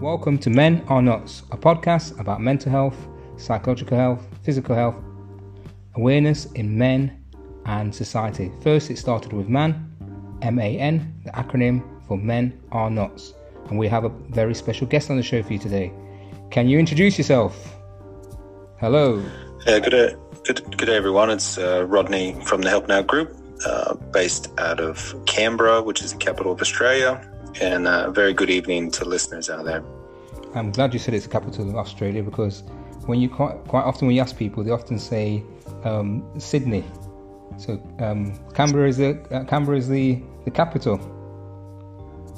Welcome to Men Are Nuts, a podcast about mental health, psychological health, physical health, awareness in men and society. First, it started with MAN, M A N, the acronym for Men Are Nuts. And we have a very special guest on the show for you today. Can you introduce yourself? Hello. Yeah, good day, good, good day everyone. It's uh, Rodney from the Help Now Group, uh, based out of Canberra, which is the capital of Australia and a uh, very good evening to listeners out there. I'm glad you said it's the capital of Australia because when you quite quite often when you ask people, they often say um, Sydney. So um, Canberra is the uh, Canberra is the the capital.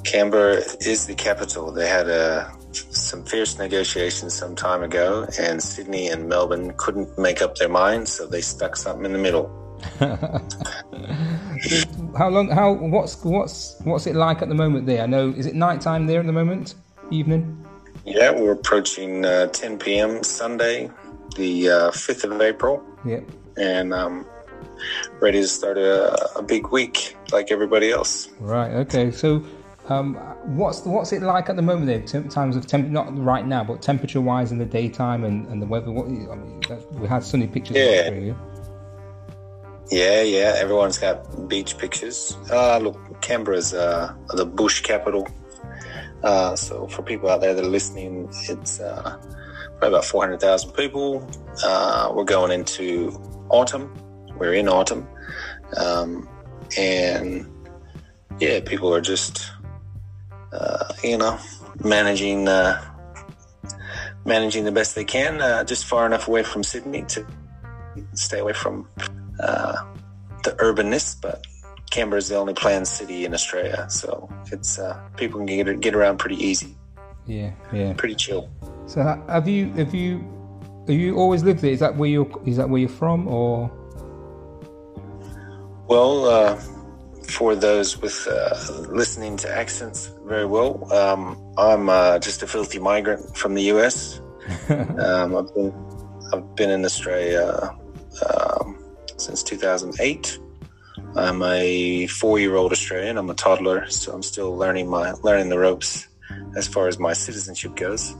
Canberra is the capital. They had a uh, some fierce negotiations some time ago, and Sydney and Melbourne couldn't make up their minds, so they stuck something in the middle. how long? How what's what's what's it like at the moment there? I know is it night time there at the moment? Evening. Yeah, we're approaching uh, 10 p.m. Sunday, the uh, 5th of April. Yeah. And um, ready to start a, a, big week like everybody else. Right. Okay. So, um, what's what's it like at the moment there? Terms of temp, not right now, but temperature wise in the daytime and, and the weather. What I mean, we had sunny pictures. Yeah. Yeah, yeah. Everyone's got beach pictures. Uh, look, Canberra's uh, the bush capital. Uh, so for people out there that are listening, it's uh, probably about 400,000 people. Uh, we're going into autumn. We're in autumn. Um, and yeah, people are just, uh, you know, managing, uh, managing the best they can, uh, just far enough away from Sydney to stay away from the urbanness, but Canberra is the only planned city in Australia, so it's uh, people can get get around pretty easy. Yeah, yeah, pretty chill. So have you have you have you always lived there? Is that where you is that where you're from, or? Well, uh, for those with uh, listening to accents very well, um, I'm uh, just a filthy migrant from the US. um, I've been I've been in Australia um, since 2008. I'm a four-year-old Australian. I'm a toddler, so I'm still learning my learning the ropes as far as my citizenship goes.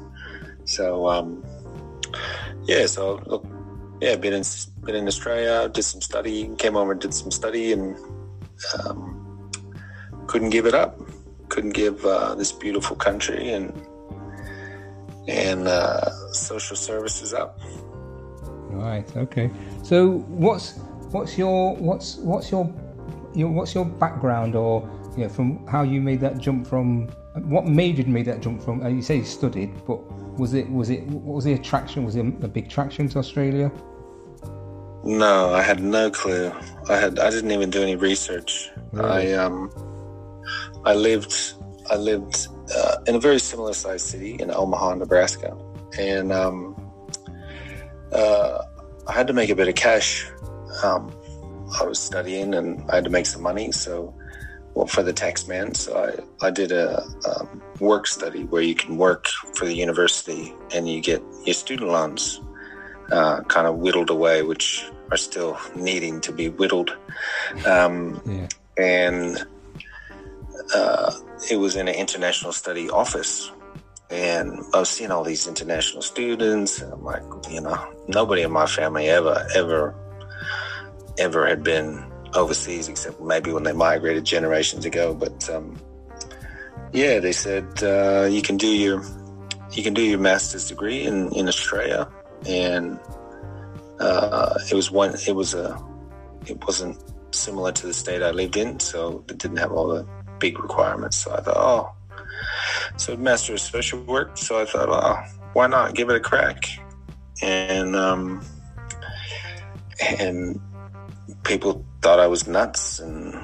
So, um, yeah. So look, yeah, been in been in Australia, did some study, came over, did some study, and um, couldn't give it up. Couldn't give uh, this beautiful country and and uh, social services up. Right. Okay. So what's what's your what's what's your your, what's your background or you know, from how you made that jump from what made you make that jump from? Uh, you say you studied, but was it was it what was the attraction? Was it a big attraction to Australia? No, I had no clue. I had I didn't even do any research. Really? I um I lived I lived uh, in a very similar sized city in Omaha, Nebraska, and um, uh, I had to make a bit of cash. Um, I was studying and I had to make some money. So, well, for the tax man, so I, I did a, a work study where you can work for the university and you get your student loans uh, kind of whittled away, which are still needing to be whittled. Um, yeah. And uh, it was in an international study office. And I was seeing all these international students. And I'm like, you know, nobody in my family ever, ever ever had been overseas, except maybe when they migrated generations ago. But um, yeah, they said uh, you can do your you can do your master's degree in, in Australia, and uh, it was one. It was a. It wasn't similar to the state I lived in, so it didn't have all the big requirements. So I thought, oh, so master of social work. So I thought, oh, why not give it a crack? And um, and people thought I was nuts and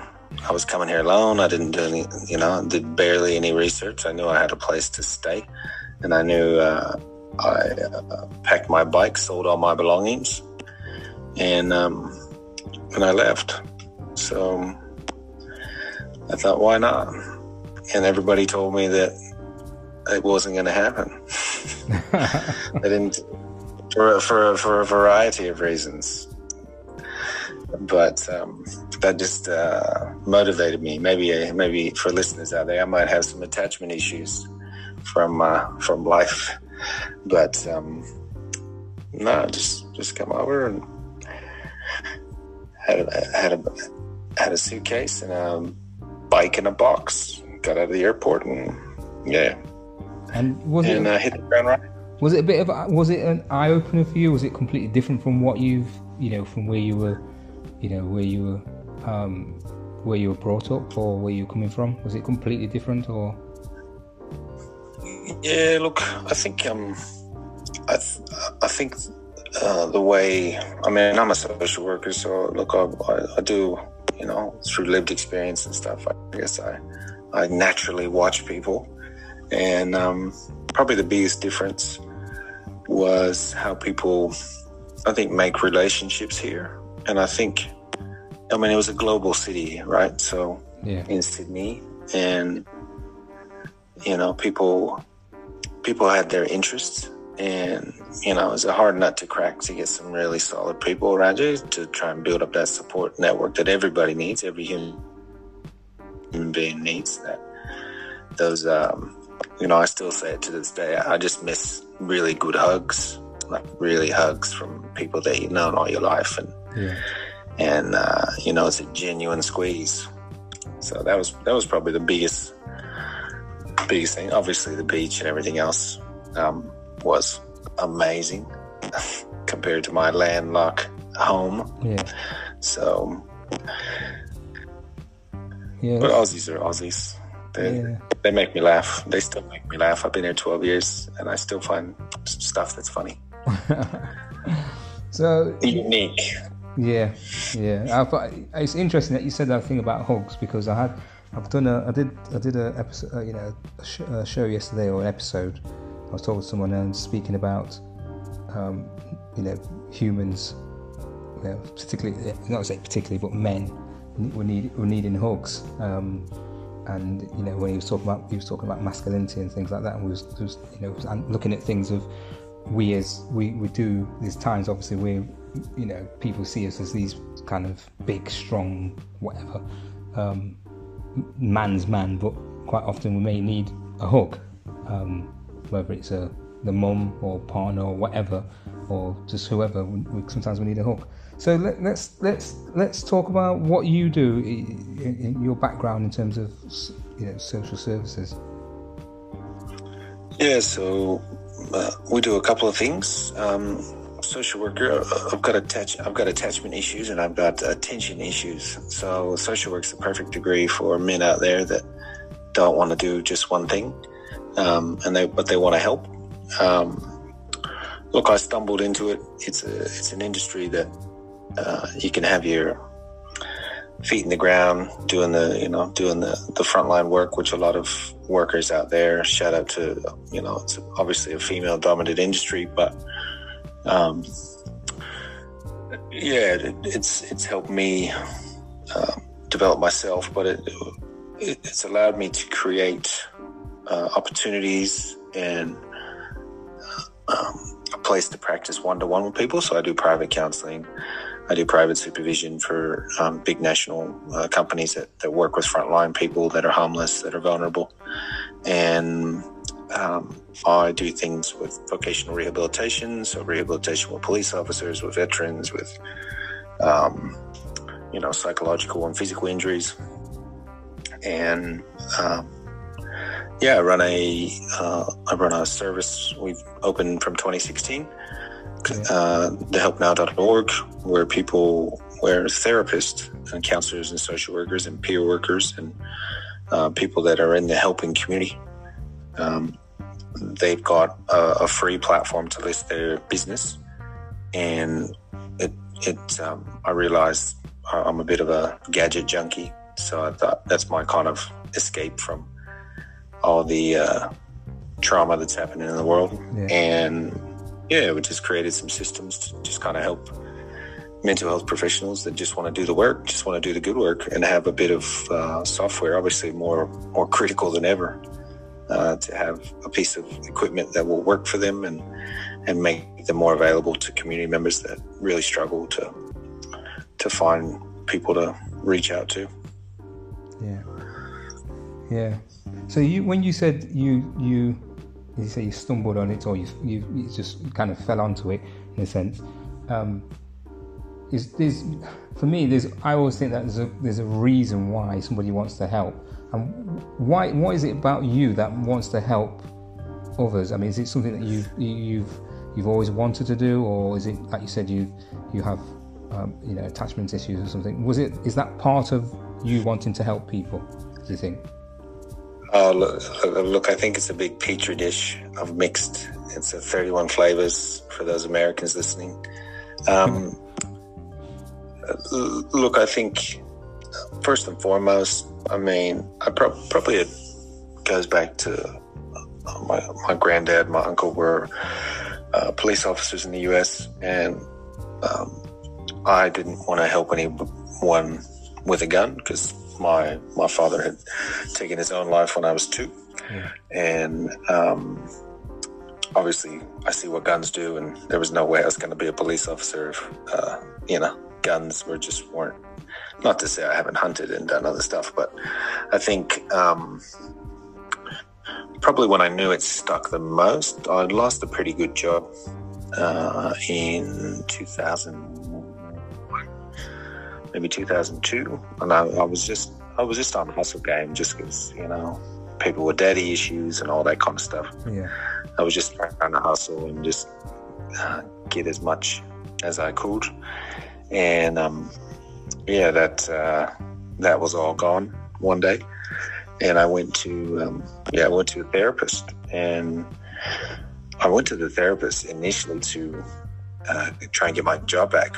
I was coming here alone. I didn't do any, you know, did barely any research. I knew I had a place to stay, and I knew uh, I uh, packed my bike, sold all my belongings, and um, and I left. So I thought, why not? And everybody told me that it wasn't going to happen. I didn't for for for a variety of reasons but um, that just uh, motivated me. Maybe maybe for listeners out there, I might have some attachment issues from uh, from life. But um, no, just just come over and had a, had a had a suitcase and a bike in a box. Got out of the airport and yeah, and was and it uh, hit the ground running. was it a bit of a, was it an eye opener for you? Was it completely different from what you've you know from where you were, you know where you were, um, where you were brought up or where you were coming from? Was it completely different or? Yeah, look, I think um, I th- I think uh, the way I mean I'm a social worker, so look, I, I, I do you know through lived experience and stuff. I guess I I naturally watch people, and um, probably the biggest difference was how people I think make relationships here, and I think I mean it was a global city, right? So Yeah. in Sydney, and you know, people people had their interests, and you know, it's a hard nut to crack to get some really solid people around you to try and build up that support network that everybody needs, every human human being needs. That those, um, you know, I still say it to this day. I just miss really good hugs, like really hugs from people that you've known all your life, and Yeah. and uh, you know, it's a genuine squeeze. So that was that was probably the biggest biggest thing. Obviously, the beach and everything else um, was amazing compared to my landlocked home. Yeah. So, Yeah. but Aussies are Aussies. They Yeah. they make me laugh. They still make me laugh. I've been here twelve years, and I still find stuff that's funny, So unique. Yeah, yeah. I thought, it's interesting that you said that thing about hugs because I had, I've done a, I did, I did a episode, uh, you know, a, sh- a show yesterday or an episode. I was talking to someone and speaking about, um, you know, humans, you know, particularly, not to say particularly, but men, were need were needing hugs. Um, and you know, when he was talking about, he was talking about masculinity and things like that, and was, you know, and looking at things of we as we we do. these times, obviously, where you know people see us as these kind of big, strong, whatever, um, man's man, but quite often we may need a hug, um, whether it's a the mum or partner or whatever, or just whoever. We, we, sometimes we need a hug. So let, let's let's let's talk about what you do in, in your background in terms of you know social services. Yeah, so uh, we do a couple of things. Um, social worker, uh, I've got attach, I've got attachment issues and I've got attention issues. So social work's the perfect degree for men out there that don't want to do just one thing, um, and they but they want to help. Um, look, I stumbled into it. It's a it's an industry that uh, you can have your feet in the ground doing the you know doing the the frontline work which a lot of workers out there shout out to you know it's obviously a female dominated industry but um yeah it, it's it's helped me um, develop myself but it, it it's allowed me to create uh, opportunities and um, a place to practice one-to-one with people. So i do private counseling I do private supervision for um, big national uh, companies that, that work with frontline people that are homeless, that are vulnerable. And um, I do things with vocational rehabilitation, so rehabilitation with police officers, with veterans, with, um, you know, psychological and physical injuries. And um, yeah, I run a uh, I run a service we've opened from 2016 uh, thehelpnow.org, where people, where therapists and counselors and social workers and peer workers and uh, people that are in the helping community, um, they've got a, a, free platform to list their business. And it, it, um, I realized I'm a bit of a gadget junkie, so I thought that's my kind of escape from all the uh, trauma that's happening in the world. Yeah. And yeah, we just created some systems to just kind of help mental health professionals that just want to do the work, just want to do the good work, and have a bit of uh, software. Obviously, more more critical than ever uh, to have a piece of equipment that will work for them and and make them more available to community members that really struggle to to find people to reach out to. Yeah, yeah. So you, when you said you you you say you stumbled on it or you you, you just kind of fell onto it in a sense. Um, is there's for me there's I always think that there's a there's a reason why somebody wants to help and why what is it about you that wants to help others? I mean, is it something that you you've you've always wanted to do, or is it like you said you you have um, you know attachment issues or something? Was it is that part of you wanting to help people? Do you think? Oh, look, look, I think it's a big petri dish of mixed. It's a 31 flavors for those Americans listening. Um, look, I think first and foremost, I mean, I pro- probably it goes back to uh, my my granddad, my uncle were uh, police officers in the U.S., and um, I didn't want to help anyone with a gun because my my father had taken his own life when I was two, yeah. and um, obviously I see what guns do, and there was no way I was going to be a police officer. If, uh, you know, guns were just weren't. Not to say I haven't hunted and done other stuff, but I think um, probably when I knew it stuck the most, I lost a pretty good job uh, in 2000, maybe 2002, and I, I, was just I was just on the hustle game just because you know people with daddy issues and all that kind of stuff. Yeah, I was just trying to hustle and just uh, get as much as I could, and um, yeah, that uh, that was all gone one day. And I went to um, yeah, I went to a therapist, and I went to the therapist initially to uh, try and get my job back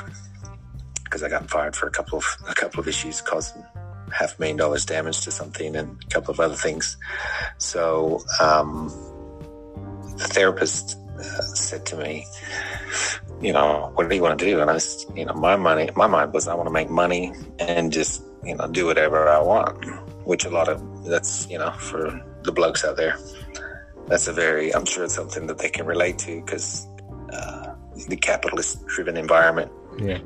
because I got fired for a couple of a couple of issues causing half a million dollars damage to something and a couple of other things. So um, the therapist uh, said to me, you know, what do you want to do? And I was, you know, my money, my mind was I want to make money and just, you know, do whatever I want which a lot of that's you know for the blokes out there that's a very i'm sure it's something that they can relate to because uh, the capitalist driven environment yeah.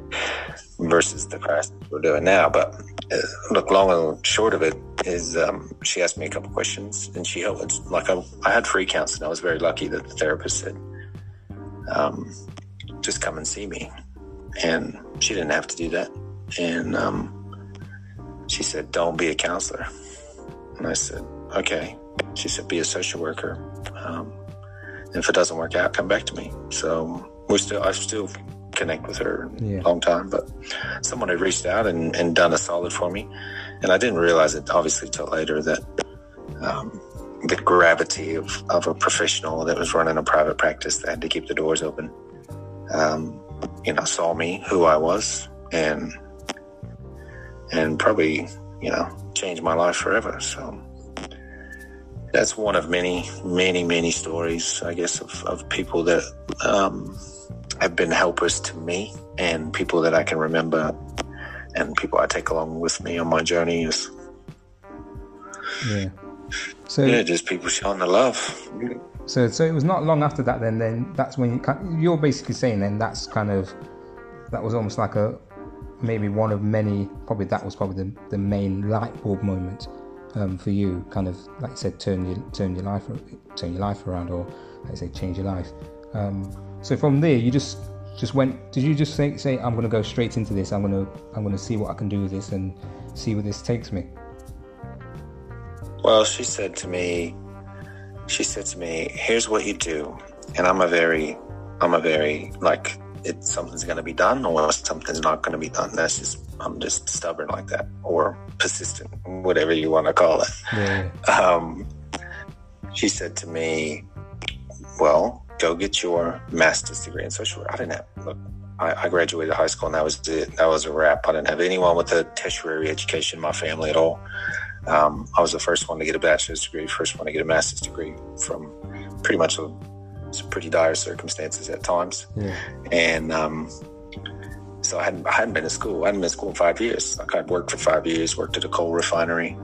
Versus the crisis we're doing now but uh, look long and short of it is um, she asked me a couple questions and she helped like I, I, had free counseling i was very lucky that the therapist said um, just come and see me and she didn't have to do that and um, she said, Don't be a counselor. And I said, Okay. She said, Be a social worker. Um, and if it doesn't work out, come back to me. So we're still, I still connect with her yeah. a long time, but someone had reached out and, and done a solid for me. And I didn't realize it obviously till later that um, the gravity of, of a professional that was running a private practice that had to keep the doors open, um, you know, saw me, who I was, and and probably, you know, changed my life forever. So that's one of many, many, many stories, I guess, of, of people that um, have been helpers to me and people that I can remember and people I take along with me on my journeys. Yeah. So yeah, just people showing the love. So, so it was not long after that. Then, then that's when you, you're basically saying then that's kind of that was almost like a maybe one of many, probably that was probably the, the main light bulb moment um, for you, kind of like I said, turn your turn your life turn your life around, or like I say, change your life. Um, so from there, you just just went. Did you just say say I'm going to go straight into this? I'm going to I'm going to see what I can do with this and see where this takes me. Well, she said to me, she said to me, "Here's what you do," and I'm a very, I'm a very like it something's going to be done or something's not going to be done. That's just I'm just stubborn like that or persistent, whatever you want to call it. Yeah. Um, she said to me, "Well, go get your master's degree in social work." I didn't have look. I, I graduated high school and that was it. That was a wrap. I didn't have anyone with a tertiary education in my family at all. Um, I was the first one to get a bachelor's degree, first one to get a master's degree from pretty much a some pretty dire circumstances at times. Yeah. And um, so I hadn't, I hadn't been to school. I hadn't been to school in five years. Like I'd worked for five years, worked at a coal refinery,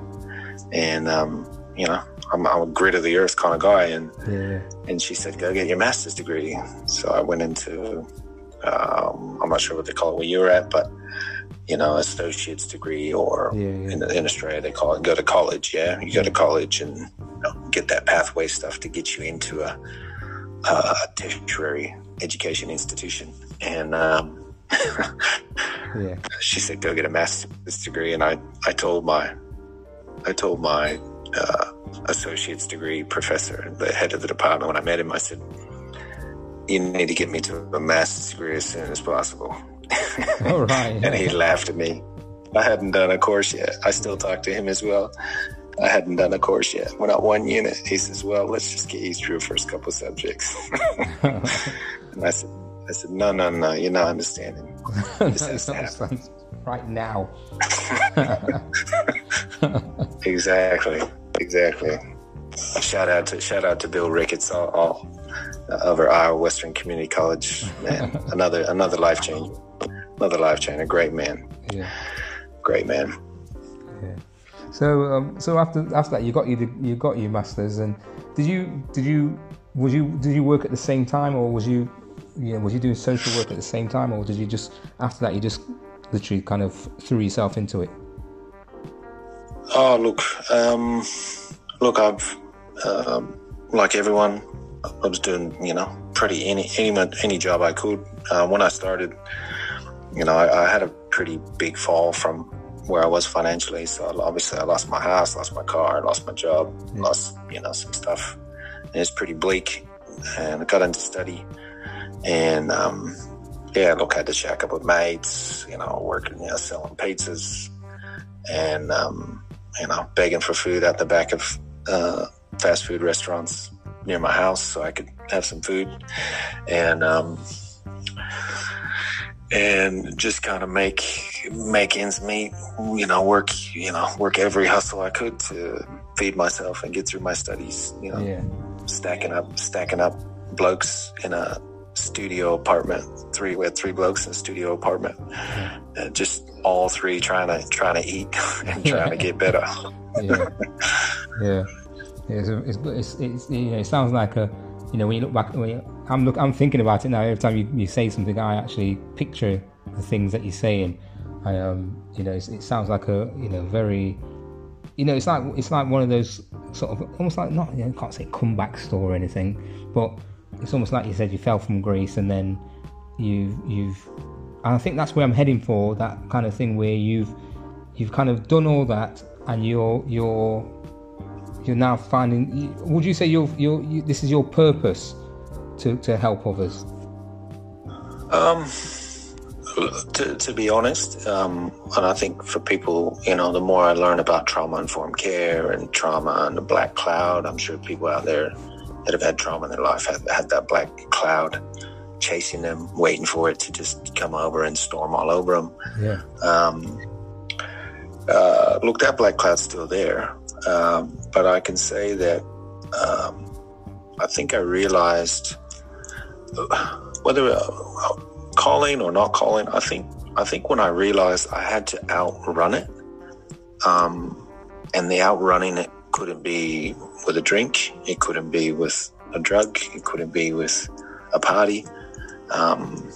and um, you know, I'm, I'm, a grit of the earth kind of guy. And yeah. and she said, "Go get your master's degree." So I went into, um, I'm not sure what they call it where you're at, but you know, associate's degree, or yeah, yeah. In, in, Australia they call it go to college. Yeah, you go to college and you know, get that pathway stuff to get you into a, a tertiary education institution. And um, yeah. she said, "Go get a master's degree." And I, I told my, I told my uh, associate's degree professor, the head of the department, when I met him, I said, "You need to get me to a master's degree as soon as possible." All right. and he laughed at me. I hadn't done a course yet. I still talk to him as well. I hadn't done a course yet. We're not one unit. He says, "Well, let's just get you through the first couple of subjects." and I said, "I said, no, no, no. You're not understanding. This has to happen right now." exactly. Exactly. Shout out to shout out to Bill Ricketts, all, all over Iowa Western Community College. Man, another another life change, another life change. A great man. Yeah. Great man. Yeah. So um, so after after that, you got you you got your masters, and did you did you was you did you work at the same time, or was you yeah was you doing social work at the same time, or did you just after that you just literally kind of threw yourself into it? Oh look, um, look, I've um, like everyone, I was doing you know pretty any any any job I could. Uh, when I started, you know, I, I had a pretty big fall from where I was financially. So obviously, I lost my house, lost my car, lost my job, yeah. lost you know some stuff. And it's pretty bleak. And I got into study, and um, yeah, look, I had to shack up with mates, you know, working, you know, selling pizzas, and um, you know, begging for food out the back of uh, fast food restaurants near my house so I could have some food, and um, and just kind of make make ends meet. You know, work you know work every hustle I could to feed myself and get through my studies. You know, yeah. stacking up stacking up blokes in a studio apartment. Three we had three blokes in a studio apartment, and just all three trying to trying to eat and trying to get better. yeah, yeah. It's, it's, it's, it's, you know, it sounds like a you know when you look back when you, I'm look I'm thinking about it now every time you, you say something I actually picture the things that you're saying I um you know it sounds like a you know very you know it's like it's like one of those sort of almost like not you know, can't say comeback story or anything but it's almost like you said you fell from grace and then you've you've and I think that's where I'm heading for that kind of thing where you've you've kind of done all that and you're you're you're now finding would you say you're, you're you, this is your purpose to, to help others? Um to, to be honest um, and i think for people you know the more i learn about trauma informed care and trauma and the black cloud i'm sure people out there that have had trauma in their life have had that black cloud chasing them waiting for it to just come over and storm all over them yeah um, uh, look that black cloud's still there um, but I can say that um, I think I realized whether uh, calling or not calling. I think I think when I realized I had to outrun it, um, and the outrunning it couldn't be with a drink, it couldn't be with a drug, it couldn't be with a party. Um,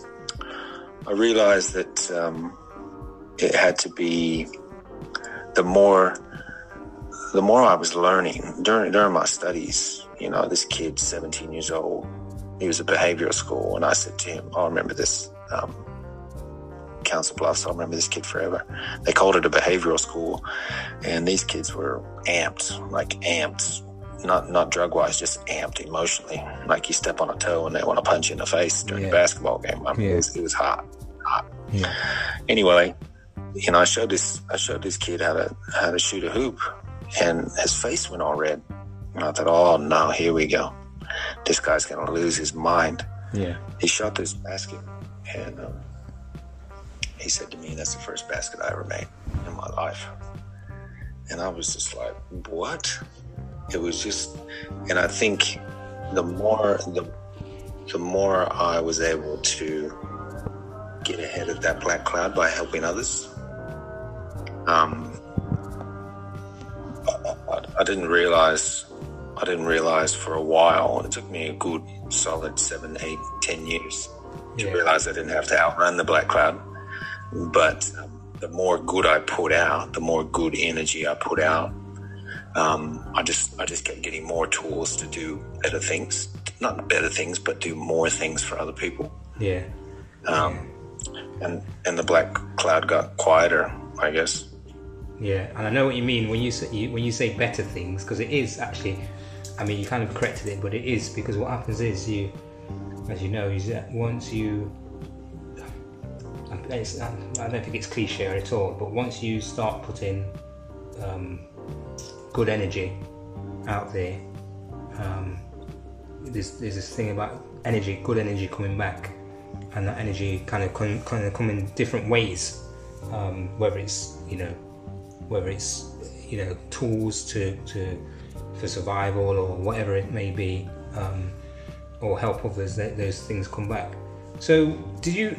I realized that um, it had to be the more the more I was learning during during my studies, you know, this kid, 17 years old, he was at behavioral school, and I said to him, "I remember this." Um, Council Bluffs. I remember this kid forever. They called it a behavioral school, and these kids were amped, like amped, not not drug wise, just amped emotionally. Like you step on a toe and they want to punch you in the face during yeah. a basketball game. I mean, yeah. it, was, it was hot, hot. Yeah. Anyway, you know, I showed this I showed this kid how to how to shoot a hoop, and his face went all red. And I thought, oh no, here we go. This guy's gonna lose his mind. Yeah. He shot this basket, and um, he said to me, "That's the first basket I ever made in my life." And I was just like, "What?" It was just, and I think the more the the more I was able to get ahead of that black cloud by helping others, um, I didn't realize I didn't realize for a while. It took me a good solid seven, eight, ten years to yeah. realize I didn't have to outrun the black cloud. But the more good I put out, the more good energy I put out, um, I just I just kept getting more tools to do better things, not better things, but do more things for other people. Yeah. Um, and and the black cloud got quieter, I guess. Yeah, and I know what you mean when you say you, when you say better things because it is actually. I mean, you kind of corrected it, but it is because what happens is you, as you know, is that once you. I don't think it's cliche at all, but once you start putting um, good energy out there, um, there's, there's this thing about energy, good energy coming back, and that energy kind of come, kind of come in different ways, um, whether it's you know whether it's you know tools to, to for survival or whatever it may be, um, or help others. That those things come back. So did you?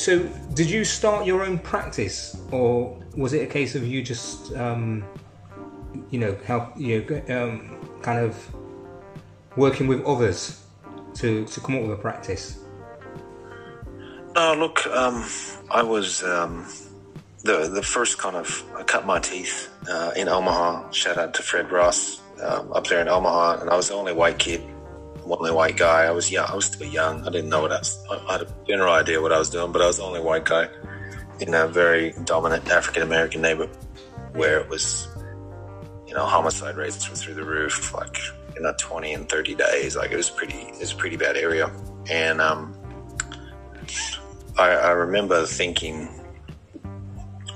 So did you start your own practice, or was it a case of you just um, you know help you know, um, kind of working with others to to come up with a practice? No, look, um, I was um, the the first kind of I cut my teeth uh, in Omaha. Shout out to Fred Ross um, up there in Omaha, and I was the only white kid, only white guy. I was young. I was still young. I didn't know what I was. I had a general idea what I was doing, but I was the only white guy in a very dominant African American neighborhood where it was, you know, homicide rates were through the roof, like in a twenty and thirty days. Like it was pretty. It was a pretty bad area, and um, I, I remember thinking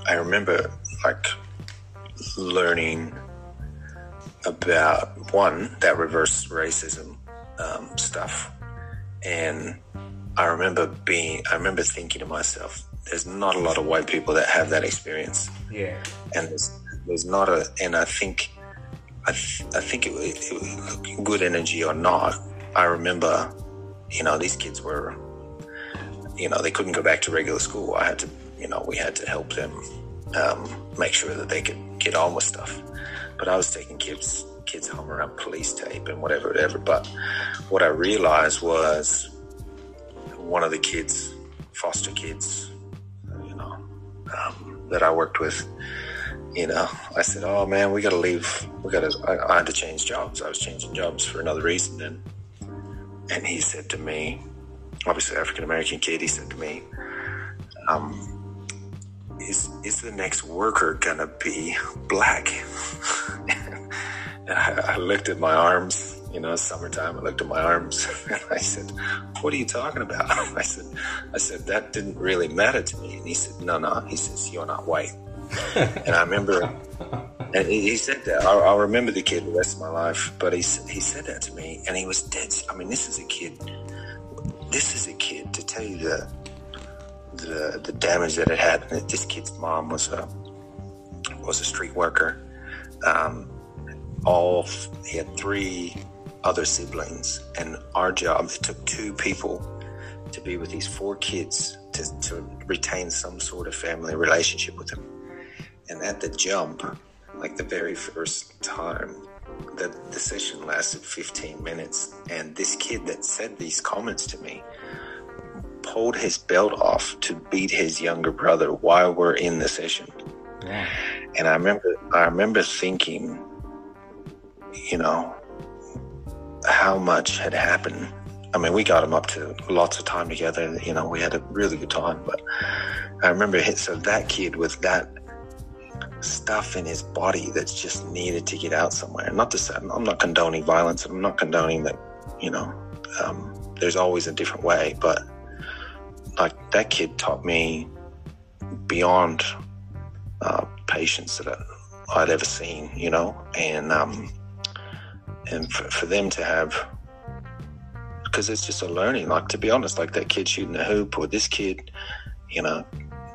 I remember like learning about one that reverse racism um, stuff, and I remember being I remember thinking to myself, "There's not a lot of white people that have that experience." Yeah, and there's there's not a and I think I th- I think it was, it was good energy or not. I remember, you know, these kids were, you know, they couldn't go back to regular school. I had to you know, we had to help them um, make sure that they could get on with stuff. But I was taking kids kids home around police tape and whatever, whatever. But what I realized was one of the kids, foster kids, you know, um, that I worked with, you know, I said, "Oh man, we got to leave. We got to." I, I had to change jobs. I was changing jobs for another reason, and and he said to me, obviously African American kid, he said to me, um, is is the next worker gonna be black? I, I, looked at my arms, you know, summertime. I looked at my arms and I said, "What are you talking about?" I said, "I said that didn't really matter to me." And he said, "No, no." He says, "You're not white." and I remember, and he, he said that. I'll, I'll, remember the kid the rest of my life. But he he said that to me, and he was dead. I mean, this is a kid. This is a kid to tell you that the the damage that it had. This kid's mom was a was a street worker. Um, all he had three other siblings, and our job it took two people to be with these four kids to, to retain some sort of family relationship with them. And at the jump, like the very first time, the, the session lasted 15 minutes, and this kid that said these comments to me pulled his belt off to beat his younger brother while we're in the session. Yeah. And I remember, I remember thinking, you know, how much had happened. I mean, we got him up to lots of time together. You know, we had a really good time. But I remember, so that kid with that stuff in his body that's just needed to get out somewhere. Not to say I'm not condoning violence. I'm not condoning that. You know, um, there's always a different way, but like that kid taught me beyond uh, patience that I, would ever seen, you know, and um, and for, for them to have because it's just a learning. Like to be honest, like that kid shooting a hoop or this kid, you know,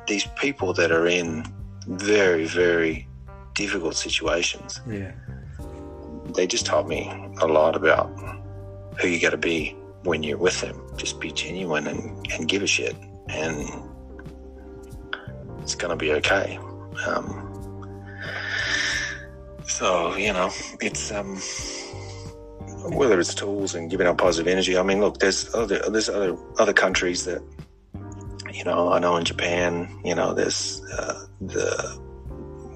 these people that are in very very difficult situations. Yeah, they just taught me a lot about who you got to be when you're with them. Just be genuine and, and give a shit, and it's gonna be okay. Um, so you know, it's um, whether it's tools and giving out positive energy. I mean, look, there's other there's other other countries that you know. I know in Japan, you know, there's uh, the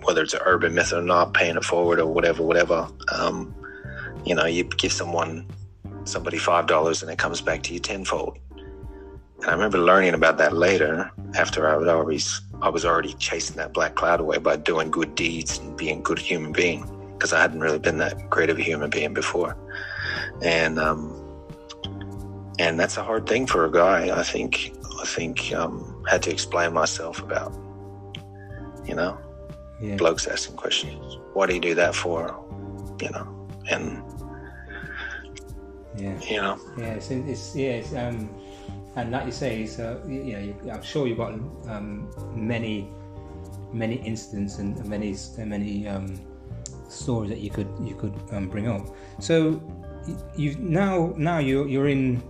whether it's an urban myth or not, paying it forward or whatever, whatever. Um, you know, you give someone somebody five dollars and it comes back to you tenfold. And I remember learning about that later after I was always I was already chasing that black cloud away by doing good deeds and being a good human being because I hadn't really been that great of a human being before. And um, and that's a hard thing for a guy. I think I think um, had to explain myself about. You know, yeah. blokes asking questions. Why do you do that for? You know, and yeah, you know, yeah, it's, it's yeah, it's, um, and like you say, it's uh, you know, you, I'm sure you've got um, many, many incidents and many, many um, stories that you could you could um, bring up. So you now now you're you're in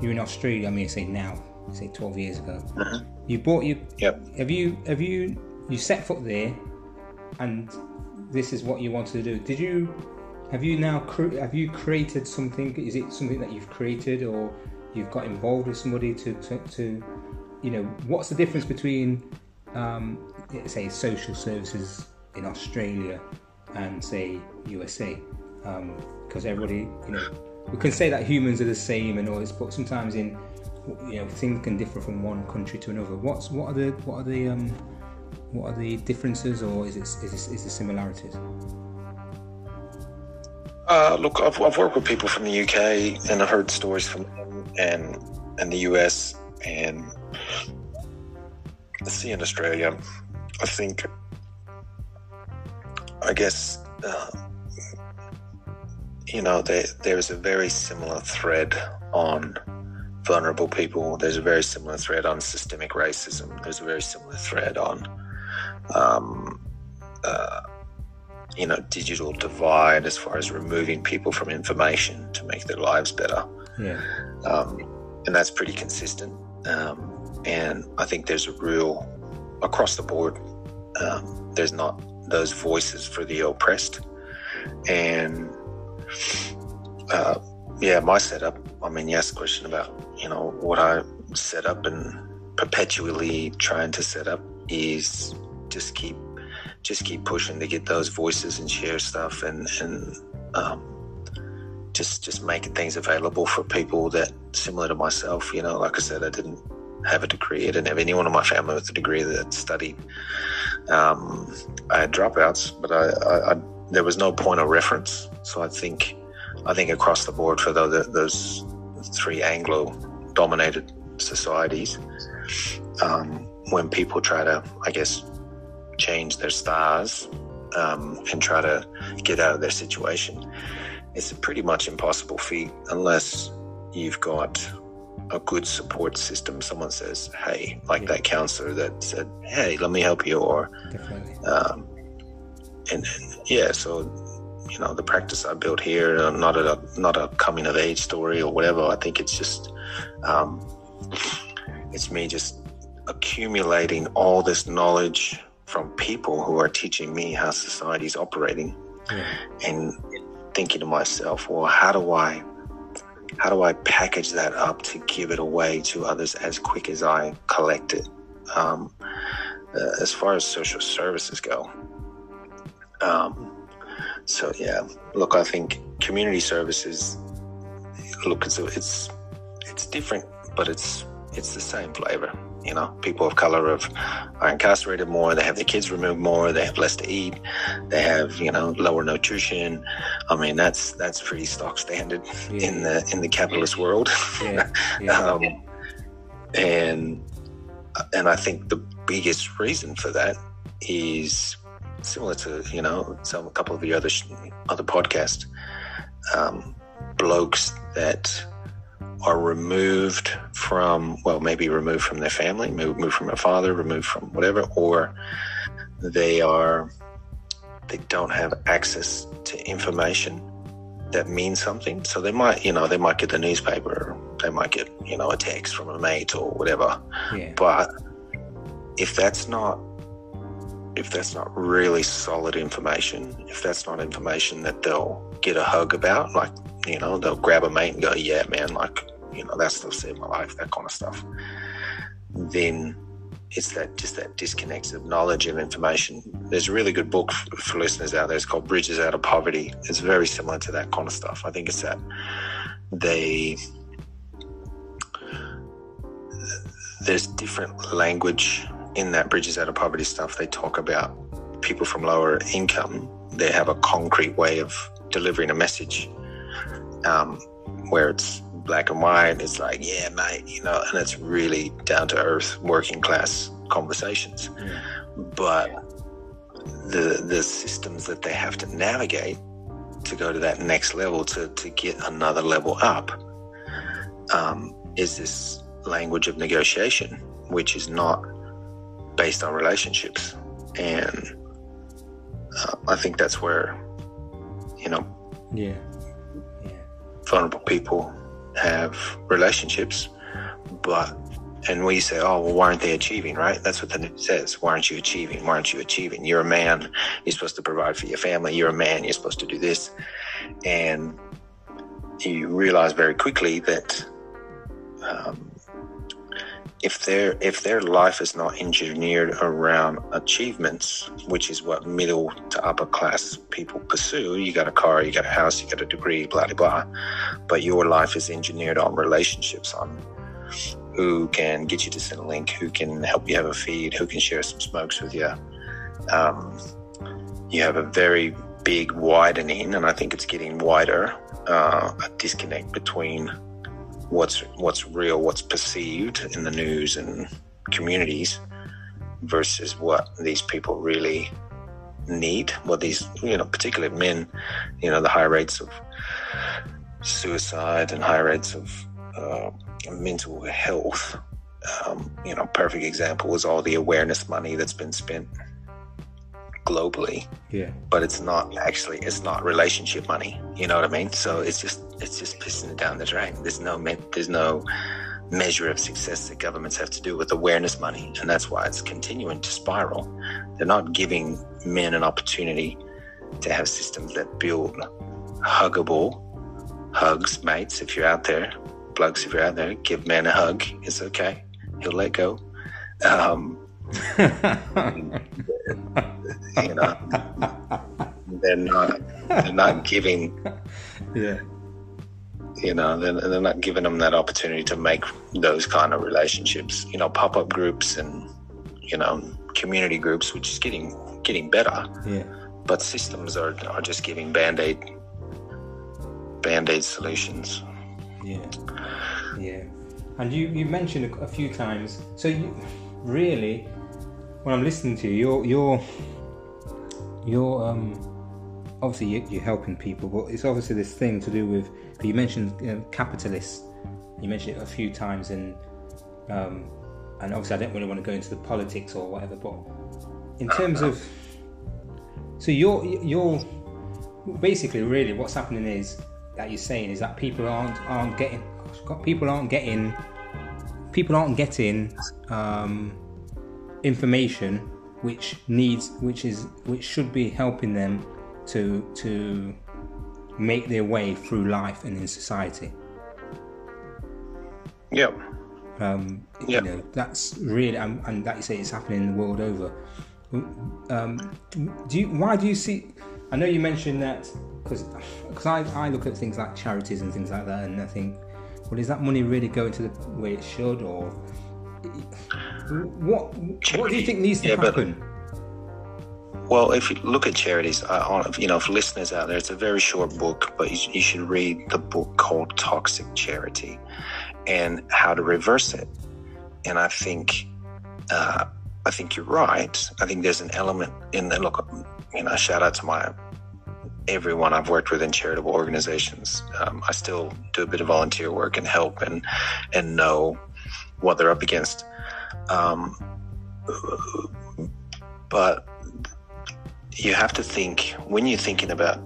you're in Australia. I mean, say now, say 12 years ago. Uh-huh. You bought you. Yep. Have you have you you set foot there, and this is what you wanted to do? Did you have you now cre- have you created something? Is it something that you've created, or you've got involved with somebody to to, to you know what's the difference between um, say social services in Australia and say USA? Because everybody you know we can say that humans are the same and all this, but sometimes in you know things can differ from one country to another. What's what are the what are the um, what are the differences, or is it is it, is the similarities? Uh, look, I've, I've worked with people from the UK, and I've heard stories from them and and the US, and see in Australia. I think, I guess, uh, you know, there, there's a very similar thread on vulnerable people. There's a very similar thread on systemic racism. There's a very similar thread on, um, uh, you know, digital divide as far as removing people from information to make their lives better. Yeah. Um, and that's pretty consistent. Um, and I think there's a real, across the board, um, there's not those voices for the oppressed. And uh, yeah, my setup. I mean, you asked a question about you know what I set up and perpetually trying to set up is just keep just keep pushing to get those voices and share stuff and and um, just just making things available for people that similar to myself. You know, like I said, I didn't have a degree. I didn't have anyone in my family with a degree that studied. Um, I had dropouts, but I, I, I there was no point of reference. So I think, I think across the board for those, those three Anglo-dominated societies, um, when people try to, I guess, change their stars um, and try to get out of their situation, it's a pretty much impossible feat unless you've got a good support system. Someone says, "Hey," like yeah. that counselor that said, "Hey, let me help you," or um, and, and, yeah, so you know the practice I built here, uh, not a not a coming of age story or whatever. I think it's just um, it's me just accumulating all this knowledge from people who are teaching me how society is operating, yeah. and thinking to myself, well, how do I how do I package that up to give it away to others as quick as I collect it? Um, uh, as far as social services go, um, so yeah, look, I think community services. Look, it's it's it's different, but it's it's the same flavor. You know, people of color have, are incarcerated more. They have their kids removed more. They have less to eat. They have you know lower nutrition. I mean, that's that's pretty stock standard yeah. in the in the capitalist world. Yeah. Yeah. um, and and I think the biggest reason for that is similar to you know some a couple of the other other podcast um, blokes that are removed from well maybe removed from their family, removed from a father, removed from whatever, or they are they don't have access to information that means something. So they might you know they might get the newspaper, they might get you know a text from a mate or whatever, yeah. but if that's not if that's not really solid information, if that's not information that they'll get a hug about, like, you know, they'll grab a mate and go, yeah, man, like, you know, that stuff saved my life, that kind of stuff, then it's that just that disconnect of knowledge of information. There's a really good book for listeners out there. It's called Bridges Out of Poverty. It's very similar to that kind of stuff. I think it's that they there's different language in that Bridges Out of Poverty stuff. They talk about people from lower income. They have a concrete way of delivering a message, um, where it's black and white. It's like, yeah, mate, you know, and it's really down to earth, working class conversations. Yeah. But the the systems that they have to navigate to go to that next level to to get another level up um, is this language of negotiation, which is not based on relationships, and uh, I think that's where you know, yeah, yeah, vulnerable people have relationships, but and we say, oh, well, why aren't they achieving, right? That's what the news says. Why aren't you achieving? Why aren't you achieving? You're a man. You're supposed to provide for your family. You're a man. You're supposed to do this. And you realize very quickly that um, if their if their life is not engineered around achievements, which is what middle to upper class people pursue, you got a car, you got a house, you got a degree, blah blah blah, but your life is engineered on relationships, on who can get you to send a link, who can help you have a feed, who can share some smokes with you. Um, you have a very big widening, and I think it's getting wider, uh, a disconnect between what's what's real, what's perceived in the news and communities versus what these people really need. What these, you know, particularly men, you know, the high rates of suicide and high rates of uh, mental health. Um, you know, perfect example was all the awareness money that's been spent globally. Yeah. But it's not actually it's not relationship money. You know what I mean? So it's just it's just pissing it down the drain. There's no there's no measure of success that governments have to do with awareness money, and that's why it's continuing to spiral. They're not giving men an opportunity to have systems that build huggable hugs, mates. If you're out there, plugs. If you're out there, give man a hug. It's okay. He'll let go. Um, you know, they're not they're not giving. Yeah. You know, they're, they're not giving them that opportunity to make those kind of relationships. You know, pop up groups and you know community groups, which is getting getting better. Yeah. But systems are are just giving band aid band aid solutions. Yeah. Yeah. And you you mentioned a, a few times. So you really when I'm listening to you, you're you're you're um obviously you're helping people, but it's obviously this thing to do with. You mentioned you know, capitalists. You mentioned it a few times, and um, and obviously I don't really want to go into the politics or whatever, but in terms of so you're you're basically really what's happening is that you're saying is that people aren't aren't getting people aren't getting people aren't getting um, information which needs which is which should be helping them to to make their way through life and in society. Yep. Um, yep. you know that's really um, and that you say it's happening the world over. Um, do you why do you see I know you mentioned that because because I, I look at things like charities and things like that and I think well is that money really going to the way it should or what what do you think needs to yeah, happen? But, well, if you look at charities, uh, you know, for listeners out there, it's a very short book, but you, you should read the book called Toxic Charity and how to reverse it. And I think, uh, I think you're right. I think there's an element in the look. You know, shout out to my everyone I've worked with in charitable organizations. Um, I still do a bit of volunteer work and help and and know what they're up against. Um, but you have to think when you're thinking about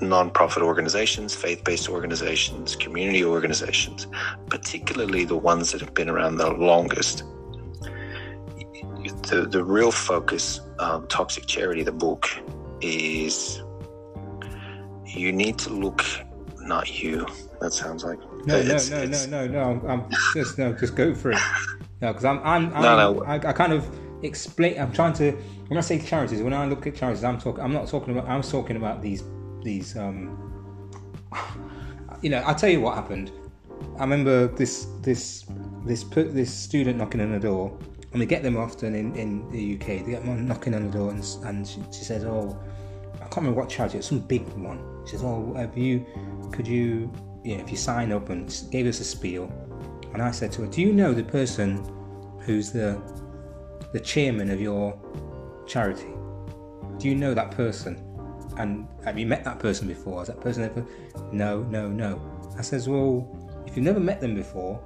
nonprofit organizations, faith based organizations, community organizations, particularly the ones that have been around the longest. The, the real focus of Toxic Charity, the book, is you need to look, not you, that sounds like no, no, no, no, no, no. I'm just no, just go for it. No, because I'm, I'm, I'm No, no. I, I kind of explain. I'm trying to when I say charities. When I look at charities, I'm talking. I'm not talking about. I'm talking about these these. um You know, I'll tell you what happened. I remember this this this put this student knocking on the door, and we get them often in, in the UK. They get them knocking on the door, and, and she, she says, "Oh, I can't remember what charity. It's some big one." She says, "Oh, have you? Could you? Yeah, if you sign up and gave us a spiel." And I said to her, "Do you know the person who's the the chairman of your charity? Do you know that person? And have you met that person before? Has that person ever? No, no, no. I says, well, if you've never met them before,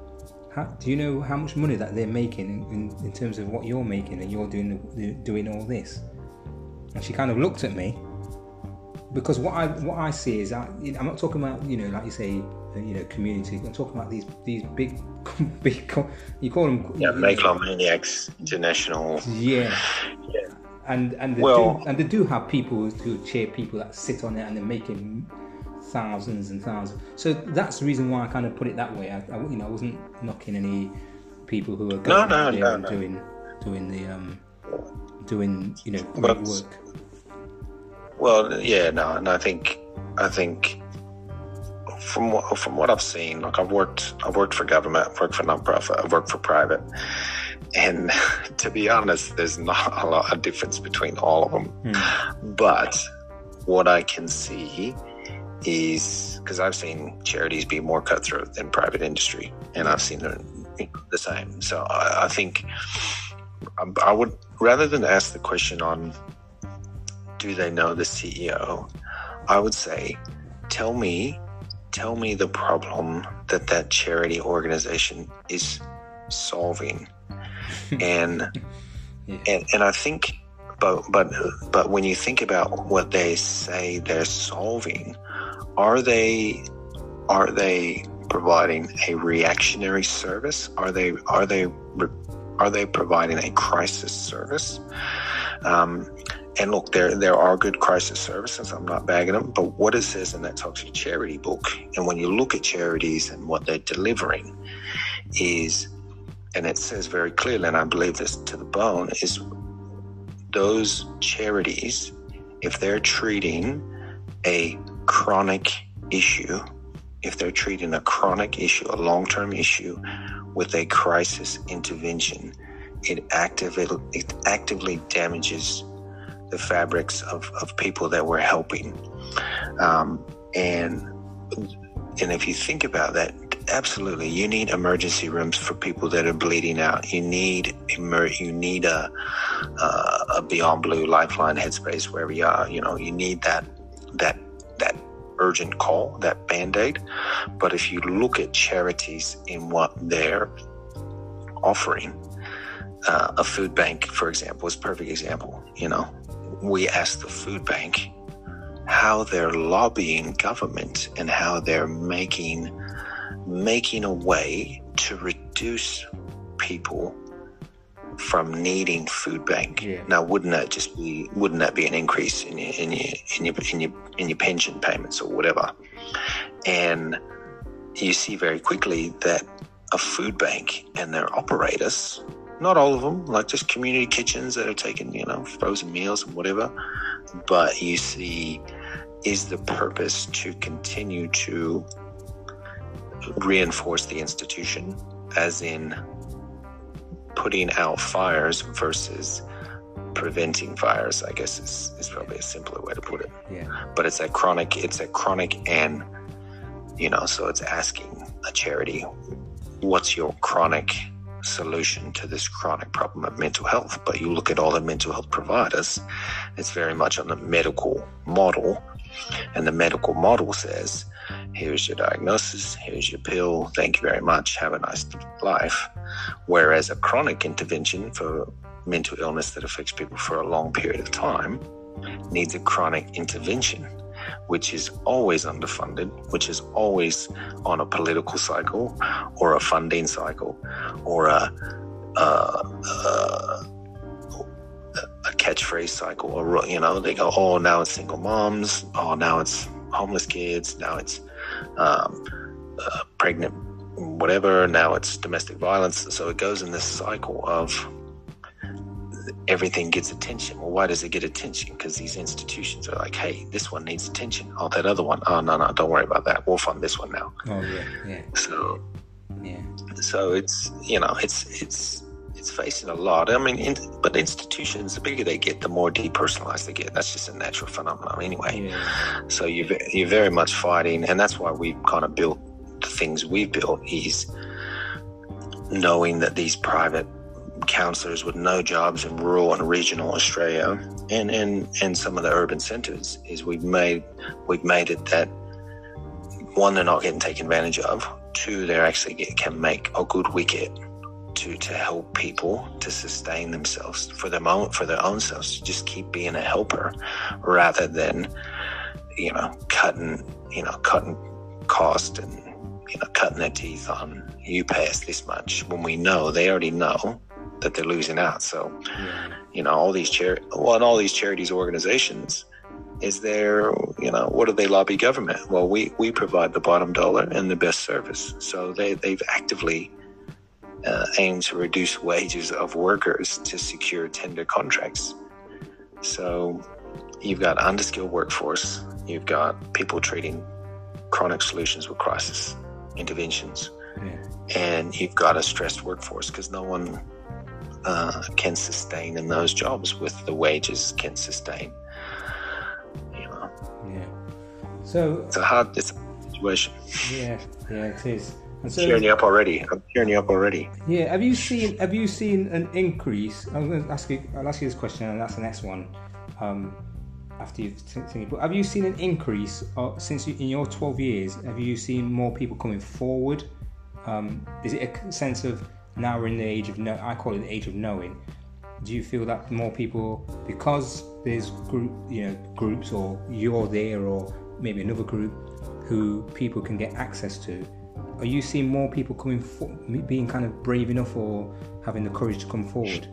how, do you know how much money that they're making in, in, in terms of what you're making and you're doing doing all this? And she kind of looked at me because what I what I see is I'm not talking about you know like you say you know community. I'm talking about these these big big you call them Yeah, Megalomaniacs International. yeah. Yeah. And and they Well- do, and they do have people who cheer people that sit on it and they're making thousands and thousands. So that's the reason why I kind of put it that way. I, I you know I wasn't knocking any people who are going no, there no, no. doing doing the um doing you know But- work. Well, yeah, no, and I think, I think, from what from what I've seen, like I've worked, I've worked for government, I've worked for nonprofit, I've worked for private, and to be honest, there's not a lot of difference between all of them. Hmm. But what I can see is because I've seen charities be more cutthroat than private industry, and I've seen the, the same. So I, I think I, I would rather than ask the question on do they know the CEO, I would say tell me tell me the problem that that charity organization is solving and Yeah. and and I think, but but but when you think about what they say they're solving, are they are they providing a reactionary service? Are they are they are they providing a crisis service? Um, and look, there there are good crisis services. I'm not bagging them, but what it says in that Toxic Charity book, and when you look at charities and what they're delivering, is and it says very clearly, and I believe this to the bone, is those charities, if they're treating a chronic issue, if they're treating a chronic issue, a long term issue, with a crisis intervention, it actively, it actively damages the fabrics of, of people that we're helping. Um, and and if you think about that, absolutely, you need emergency rooms for people that are bleeding out. You need emer- you need a a Beyond Blue Lifeline Headspace wherever you are. You know, you need that that that urgent call, that band aid. But if you look at charities in what they're offering, uh, a food bank, for example, is a perfect example. You know, we asked the food bank how they're lobbying government and how they're making making a way to reduce people from needing food bank. Yeah. Now, wouldn't that just be wouldn't that be an increase in your in your in your in your in your pension payments or whatever? And you see very quickly that a food bank and their operators, not all of them, like just community kitchens that are taking you know frozen meals and whatever, but you see is the purpose to continue to reinforce the institution, as in putting out fires versus preventing fires. I guess is, is probably a simpler way to put it. Yeah. But it's a chronic. It's a chronic, and you know, so it's asking a charity, what's your chronic solution to this chronic problem of mental health? But you look at all the mental health providers, it's very much on the medical model. And the medical model says, here's your diagnosis, here's your pill, thank you very much, have a nice life. Whereas a chronic intervention for mental illness that affects people for a long period of time needs a chronic intervention, which is always underfunded, which is always on a political cycle or a funding cycle or a, a, a a catchphrase cycle or you know they go oh now it's single moms oh now it's homeless kids now it's um, uh, pregnant whatever. Now it's domestic violence. So it goes in this cycle of everything gets attention. Well, why does it get attention? Because these institutions are like, hey, this one needs attention. Oh, that other one. Oh, no, no, don't worry about that. We'll fund this one now. Oh, yeah, yeah. So, yeah. So it's you know it's it's it's facing a lot. I mean, in, but institutions, the bigger they get, the more depersonalized they get. That's just a natural phenomenon, anyway. Yeah. So you're you're very much fighting, and that's why we kind of built the things we've built is knowing that these private counselors with no jobs in rural and regional Australia and, and, and some of the urban centres is we've made we've made it that one they're not getting taken advantage of. Two they're actually get, can make a good wicket to to help people to sustain themselves for their own for their own selves. Just keep being a helper rather than you know cutting you know cutting cost and you know cutting their teeth on you pay us this much. When we know they already know that they're losing out. So, you know, all these chari- well, and all these charities organizations is there, you know, what do they lobby government? Well, we, we provide the bottom dollar and the best service. So they, they've actively uh, aimed to reduce wages of workers to secure tender contracts. So you've got underskilled workforce, you've got people treating chronic solutions with crisis interventions, Yeah. and you've got a stressed workforce because no one uh, can sustain in those jobs with the wages can sustain. You know, Yeah. So it's a hard it's a situation. yeah, yeah, it is. And so cheering you up already. I'm cheering you up already. Yeah, have you seen have you seen an increase? I'm going to ask you. I'll ask you this question, and that's the next one. Um, after you've seen but have you seen an increase uh, since you, in your 12 years? Have you seen more people coming forward? Um, is it a sense of now we're in the age of no? I call it the age of knowing. Do you feel that more people, because there's group, you know, groups, or you're there, or maybe another group, who people can get access to? Are you seeing more people coming, for, being kind of brave enough, or having the courage to come forward?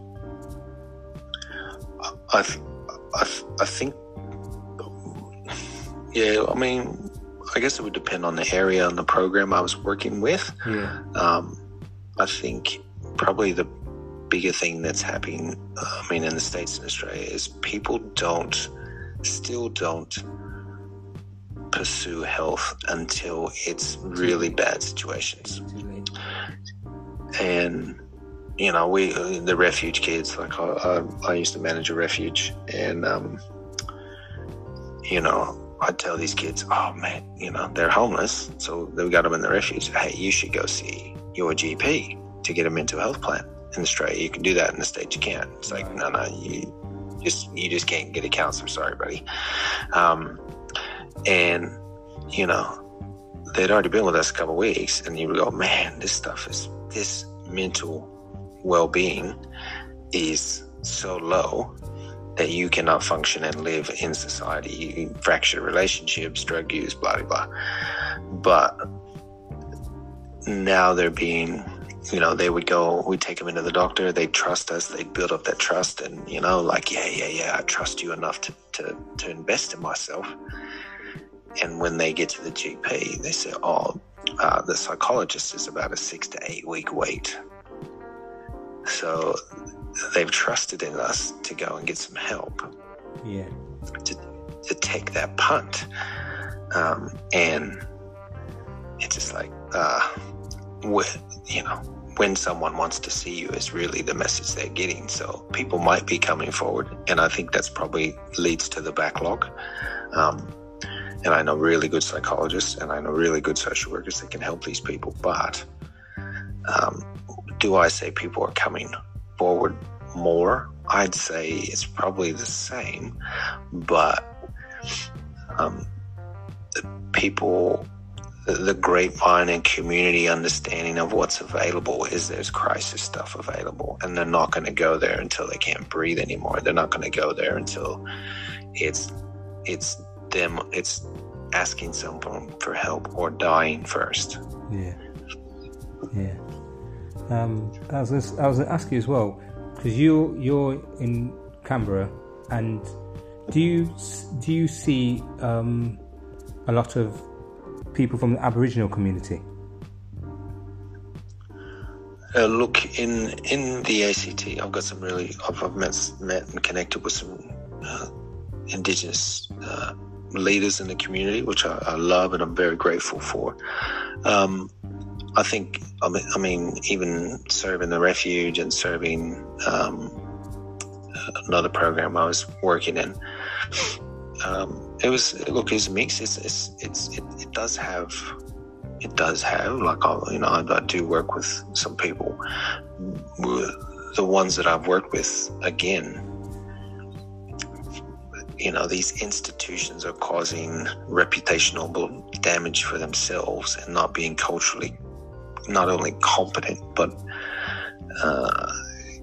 I, I, I think, yeah, I mean, I guess it would depend on the area and the program I was working with. Yeah, Um, I think probably the bigger thing that's happening, uh, I mean, in the States and Australia is people don't, still don't pursue health until it's really bad situations. and you know we the refuge kids like I, I, I used to manage a refuge and um, you know I'd tell these kids oh man you know they're homeless so we got them in the refuge hey you should go see your GP to get a mental health plan. In Australia you can do that. In the States you can't. It's like no no you just you just can't get a counselor. Sorry buddy. Um, and you know they'd already been with us a couple of weeks and you would go man this stuff is this mental well-being is so low that you cannot function and live in society. You fracture relationships drug use blah blah blah. But now they're being you know they would go we'd take them into the doctor. They trust us. They build up that trust. And you know like yeah yeah yeah i trust you enough to to, to invest in myself. And when they get to the gp they say oh uh, the psychologist is about a six to eight week wait. So they've trusted in us to go and get some help. Yeah, to, to take that punt. Um, and it's just like, uh, with, you know, when someone wants to see you is really the message they're getting. So people might be coming forward. And I think that's probably leads to the backlog. Um, and I know really good psychologists and I know really good social workers that can help these people. But um, do I say people are coming forward more? I'd say it's probably the same, but um, people, the, grapevine and community understanding of what's available is there's crisis stuff available, and they're not going to go there until they can't breathe anymore. They're not going to go there until it's it's them. It's asking someone for help or dying first. yeah, yeah. Um, I was I was gonna ask you as well because you you're in Canberra, and do you do you see um, a lot of people from the Aboriginal community? Uh, look, in in the ACT, I've got some really I've, I've met met and connected with some uh, Indigenous uh, leaders in the community, which I, I, love and I'm very grateful for. Um, I think I mean, I mean, even serving the refuge and serving um, another program I was working in. Um, it was look, it's mixed. It's, it's, it's it, it does have it does have like I, you know I, I do work with some people the ones that I've worked with again you know these institutions are causing reputational damage for themselves and not being culturally not only competent but uh,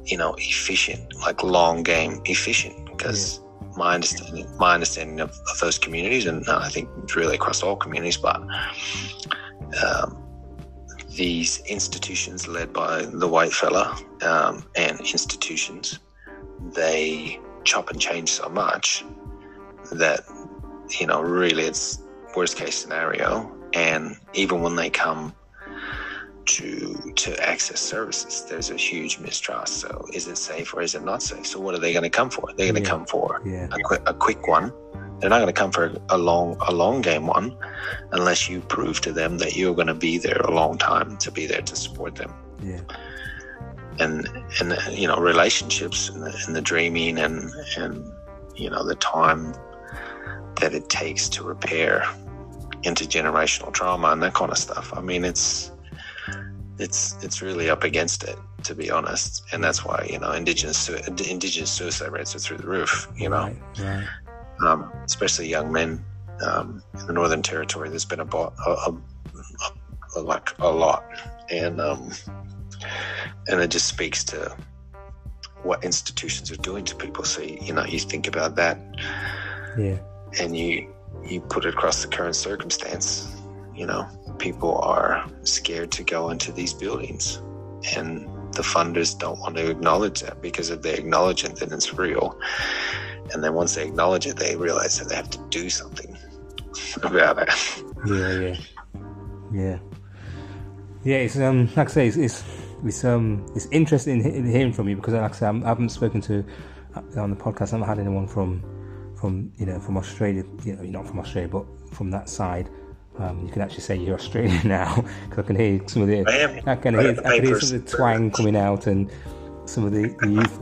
you know efficient like long game efficient because. My understanding my understanding of, of, those communities and I think it's really across all communities but um, these institutions led by the white fella um, and institutions, they chop and change so much that, you know, really it's worst case scenario. And even when they come to access services, there's a huge mistrust. So is it safe or is it not safe? So what are they going to come for? They're going to yeah. come for yeah. a, quick, a quick one they're not going to come for a long, a long game one, unless you prove to them that you're going to be there a long time to be there to support them. Yeah. And and you know relationships and the, and the dreaming and and you know the time that it takes to repair intergenerational trauma and that kind of stuff. I mean, it's it's it's really up against it to be honest, and that's why you know indigenous indigenous suicide rates are through the roof. You know, right, right um, especially young men um, in the Northern Territory. There's been a, a, a, a like a lot, and um, and it just speaks to what institutions are doing to people. So you know, you think about that, yeah, and you you put it across the current circumstance. You know, people are scared to go into these buildings, and the funders don't want to acknowledge that because if they acknowledge it, then it's real and then once they acknowledge it, they realize that they have to do something about it. Yeah, yeah, yeah, yeah. It's um, like I say, it's it's, it's um, it's interesting in, hearing from you because, like I say, I haven't spoken to uh, on the podcast. I haven't had anyone from from you know from Australia. You know, not from Australia, but from that side. Um, you can actually say you're Australian now because I can hear some of the I, I can hear, I can hear some of the twang coming out and some of the,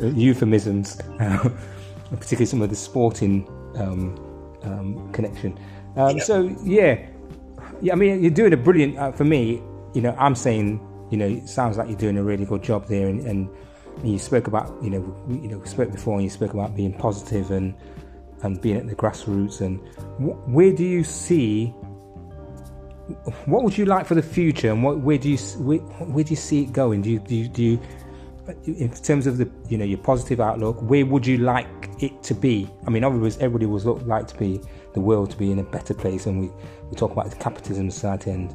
the euphemisms. particularly some of the sporting um, um, connection. Um, yeah. So yeah, yeah. I mean, you're doing a brilliant. Uh, for me, you know, I'm saying, you know, it sounds like you're doing a really good job there, and, and, and you spoke about, you know, we, you know, we spoke before, and you spoke about being positive and and being at the grassroots. And wh- where do you see? What would you like for the future, and what where do you where, where do you see it going? Do you do you, do you in terms of the you know your positive outlook, where would you like it to be? I mean, everybody would like to be the world to be in a better place, and we, we talk about the capitalism society, and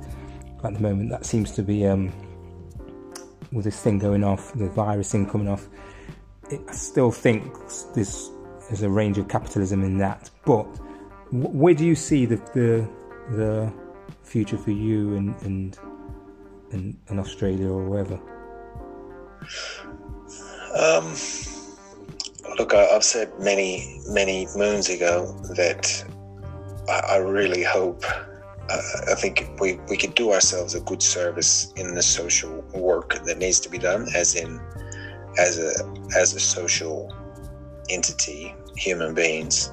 at the moment, that seems to be um, with this thing going off, the virus thing coming off. It, I still think there's there's a range of capitalism in that, but where do you see the the, the future for you and and in, Australia or wherever? Um, look, I, have said many, many moons ago that I, I really hope. Uh, I think we, we could do ourselves a good service in the social work that needs to be done, as in as a as a social entity, human beings.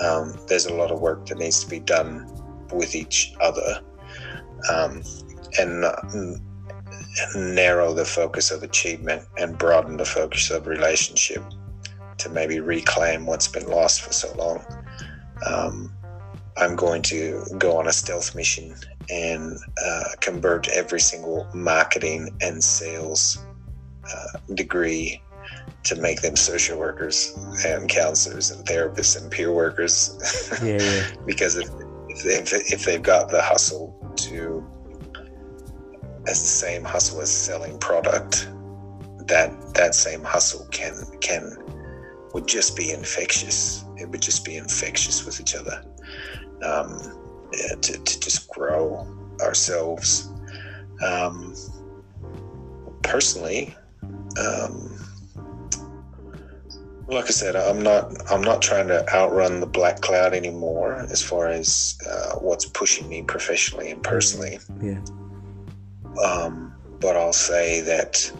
Um, there's a lot of work that needs to be done with each other, um, and narrow the focus of achievement and broaden the focus of relationship to maybe reclaim what's been lost for so long. Um, I'm going to go on a stealth mission and uh, convert every single marketing and sales uh, degree to make them social workers and counselors and therapists and peer workers. Yeah, yeah. because if, if, if they've got the hustle to as the same hustle as selling product, that that same hustle can can would just be infectious. It would just be infectious with each other. Um, yeah, to, to just grow ourselves. Um, personally, um, like I said, I'm not I'm not trying to outrun the black cloud anymore as far as uh, what's pushing me professionally and personally. Yeah. Um, but I'll say that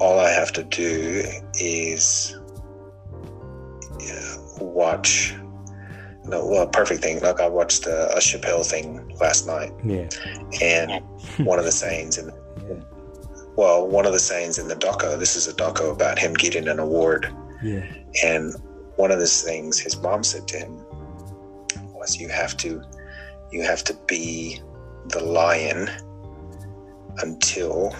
all I have to do is watch. No, well, perfect thing. Like I watched a, a Chappelle thing last night. Yeah. And one of the sayings in, well, one of the sayings in the doco. This is a doco about him getting an award. Yeah. And one of the things his mom said to him was, "You have to, you have to be the lion until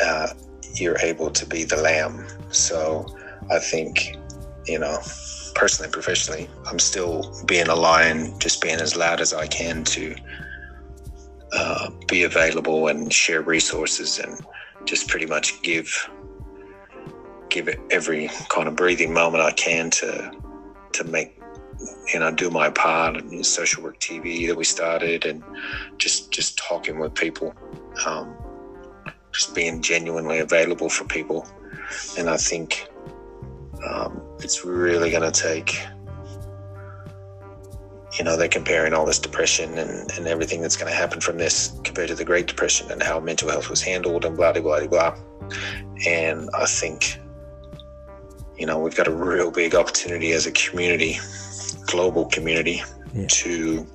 uh, you're able to be the lamb." So I think, you know, personally, and professionally, I'm still being a lion, just being as loud as I can to uh, be available and share resources and just pretty much give give it every kind of breathing moment I can to to make you know do my part in social work TV that we started and just just talking with people, um, just being genuinely available for people, and I think um, it's really going to take you know they're comparing all this depression and, and everything that's going to happen from this compared to the great depression and how mental health was handled and blah blah blah blah and i think you know we've got a real big opportunity as a community global community yeah. to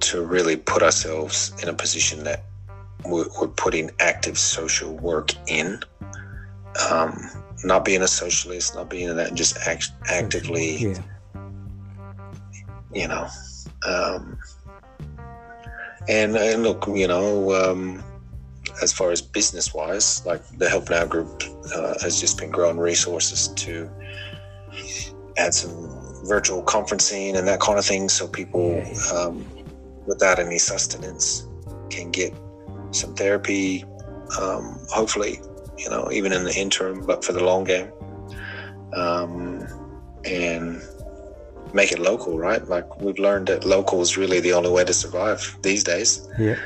to really put ourselves in a position that we're, we're putting active social work in um, not being a socialist, not being in that, just act, actively, yeah. You know. Um, and, and look, you know, um, as far as business wise, like the Help Now group uh, has just been growing resources to add some virtual conferencing and that kind of thing, so people um, without any sustenance can get some therapy. Um, hopefully, you know, even in the interim, but for the long game. Um, and make it local, right? Like we've learned that local is really the only way to survive these days. Yeah.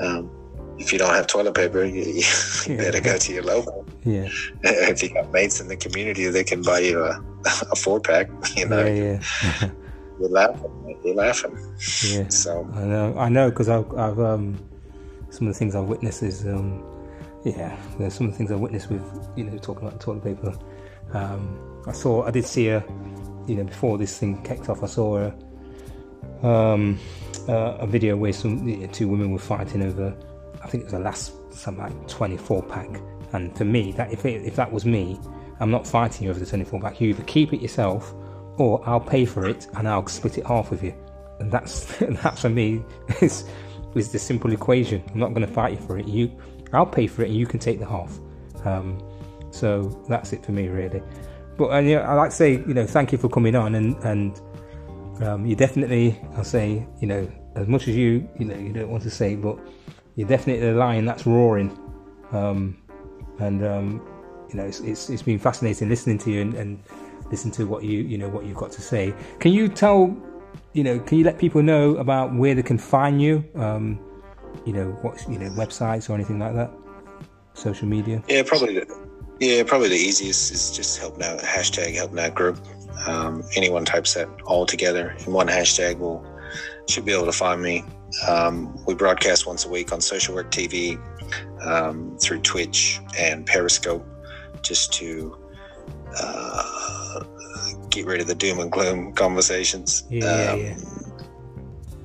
Um, if you don't have toilet paper, you, you yeah. better go to your local. Yeah. If you got mates in the community, they can buy you a, a four pack. You know. Yeah, yeah. you're laughing. You're laughing. Yeah. So I know. I know because I've, I've um, some of the things I've witnessed is um, yeah, there's some of the things I witnessed with, you know, talking about toilet paper. Um, I saw, I did see a, you know, before this thing kicked off, I saw a, um, uh, a video where some you know, two women were fighting over, I think it was the last something like 24 pack. And for me, that if it, if that was me, I'm not fighting you over the 24 pack. You either keep it yourself, or I'll pay for it and I'll split it half with you. And that's that for me is is the simple equation. I'm not going to fight you for it. You I'll pay for it and you can take the half. Um, so that's it for me, really. But and, you know, I like to say, you know, thank you for coming on, and and um, you definitely, I'll say, you know, as much as you, you know, you don't want to say, but you're definitely the lion that's roaring. Um, and um, you know, it's, it's, it's been fascinating listening to you and, and listen to what you you know what you've got to say. Can you tell, you know, can you let people know about where they can find you? Um, you know, what you know, websites or anything like that? Social media? Yeah, probably. Yeah, probably the easiest is just help now hashtag help now group. Um, anyone types that all together in one hashtag will should be able to find me. Um, we broadcast once a week on Social Work TV um, through Twitch and Periscope, just to uh, get rid of the doom and gloom conversations. Yeah, yeah, um,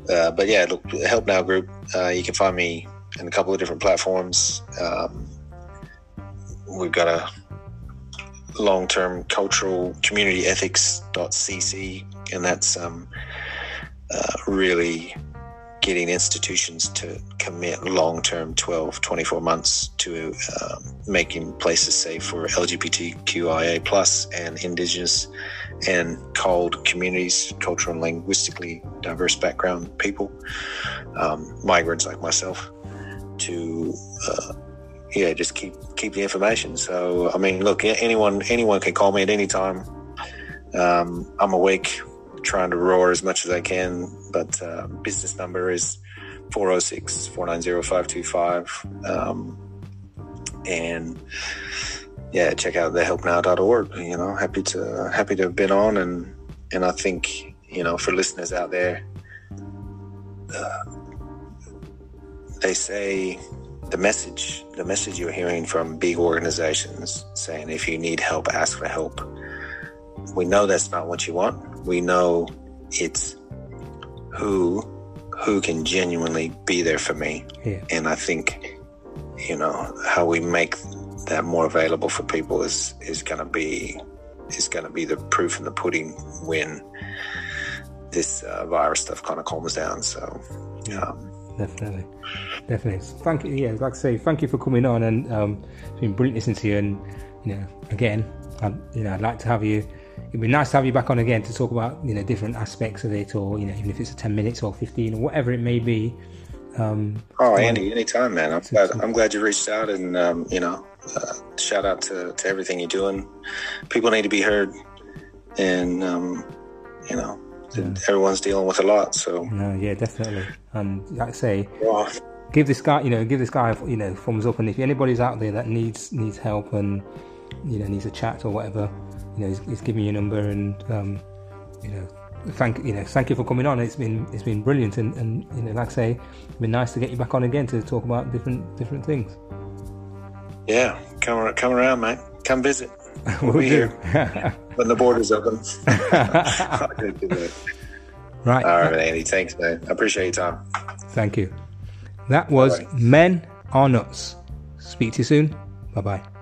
uh, but yeah, look, Help Now group. Uh, you can find me in a couple of different platforms. Um, we've got a long-term cultural community ethics.cc, and that's um, uh, really getting institutions to commit long-term 12 24 months to um, making places safe for lgbtqia plus and indigenous and CALD communities cultural and linguistically diverse background people um, migrants like myself to uh, yeah just keep keep the information so i mean look anyone anyone can call me at any time um, i'm awake trying to roar as much as I can. But uh, business number is 406 490 525. Um, and yeah, check out the thehelpnow.org. You know, happy to happy to have been on, and and I think you know for listeners out there, uh, they say the message the message you're hearing from big organizations saying if you need help, ask for help. We know that's not what you want. We know it's who who can genuinely be there for me. Yeah. And I think you know how we make that more available for people is is going to be is going to be the proof in the pudding when this uh, virus stuff kind of calms down. So, um, definitely, definitely. Thank you. Yeah, like I say, thank you for coming on, and um, it's been brilliant listening to you. And you know, again, I, you know, I'd like to have you. It'd be nice to have you back on again to talk about you know different aspects of it, or you know, even if it's a ten minutes or fifteen or whatever it may be. Um, oh, Andy, anytime, man. I'm glad. I'm glad you reached out, and um, you know, uh, shout out to, to everything you're doing. People need to be heard, and um, you know, yeah. everyone's dealing with a lot. So, no, yeah, definitely. And like I say, wow. give this guy, you know, give this guy, you know, thumbs up. And if anybody's out there that needs needs help and you know needs a chat or whatever, you know, he's, he's giving you a number and um, you know thank you know thank you for coming on. It's been it's been brilliant, and, and you know, like I say, it's been nice to get you back on again to talk about different different things. Yeah, come come around, mate. Come visit. We'll, we'll be here when the borders open. right. All right, Andy. Thanks, man. I appreciate your time. Thank you. That was Men Are Nuts. Speak to you soon. Bye bye.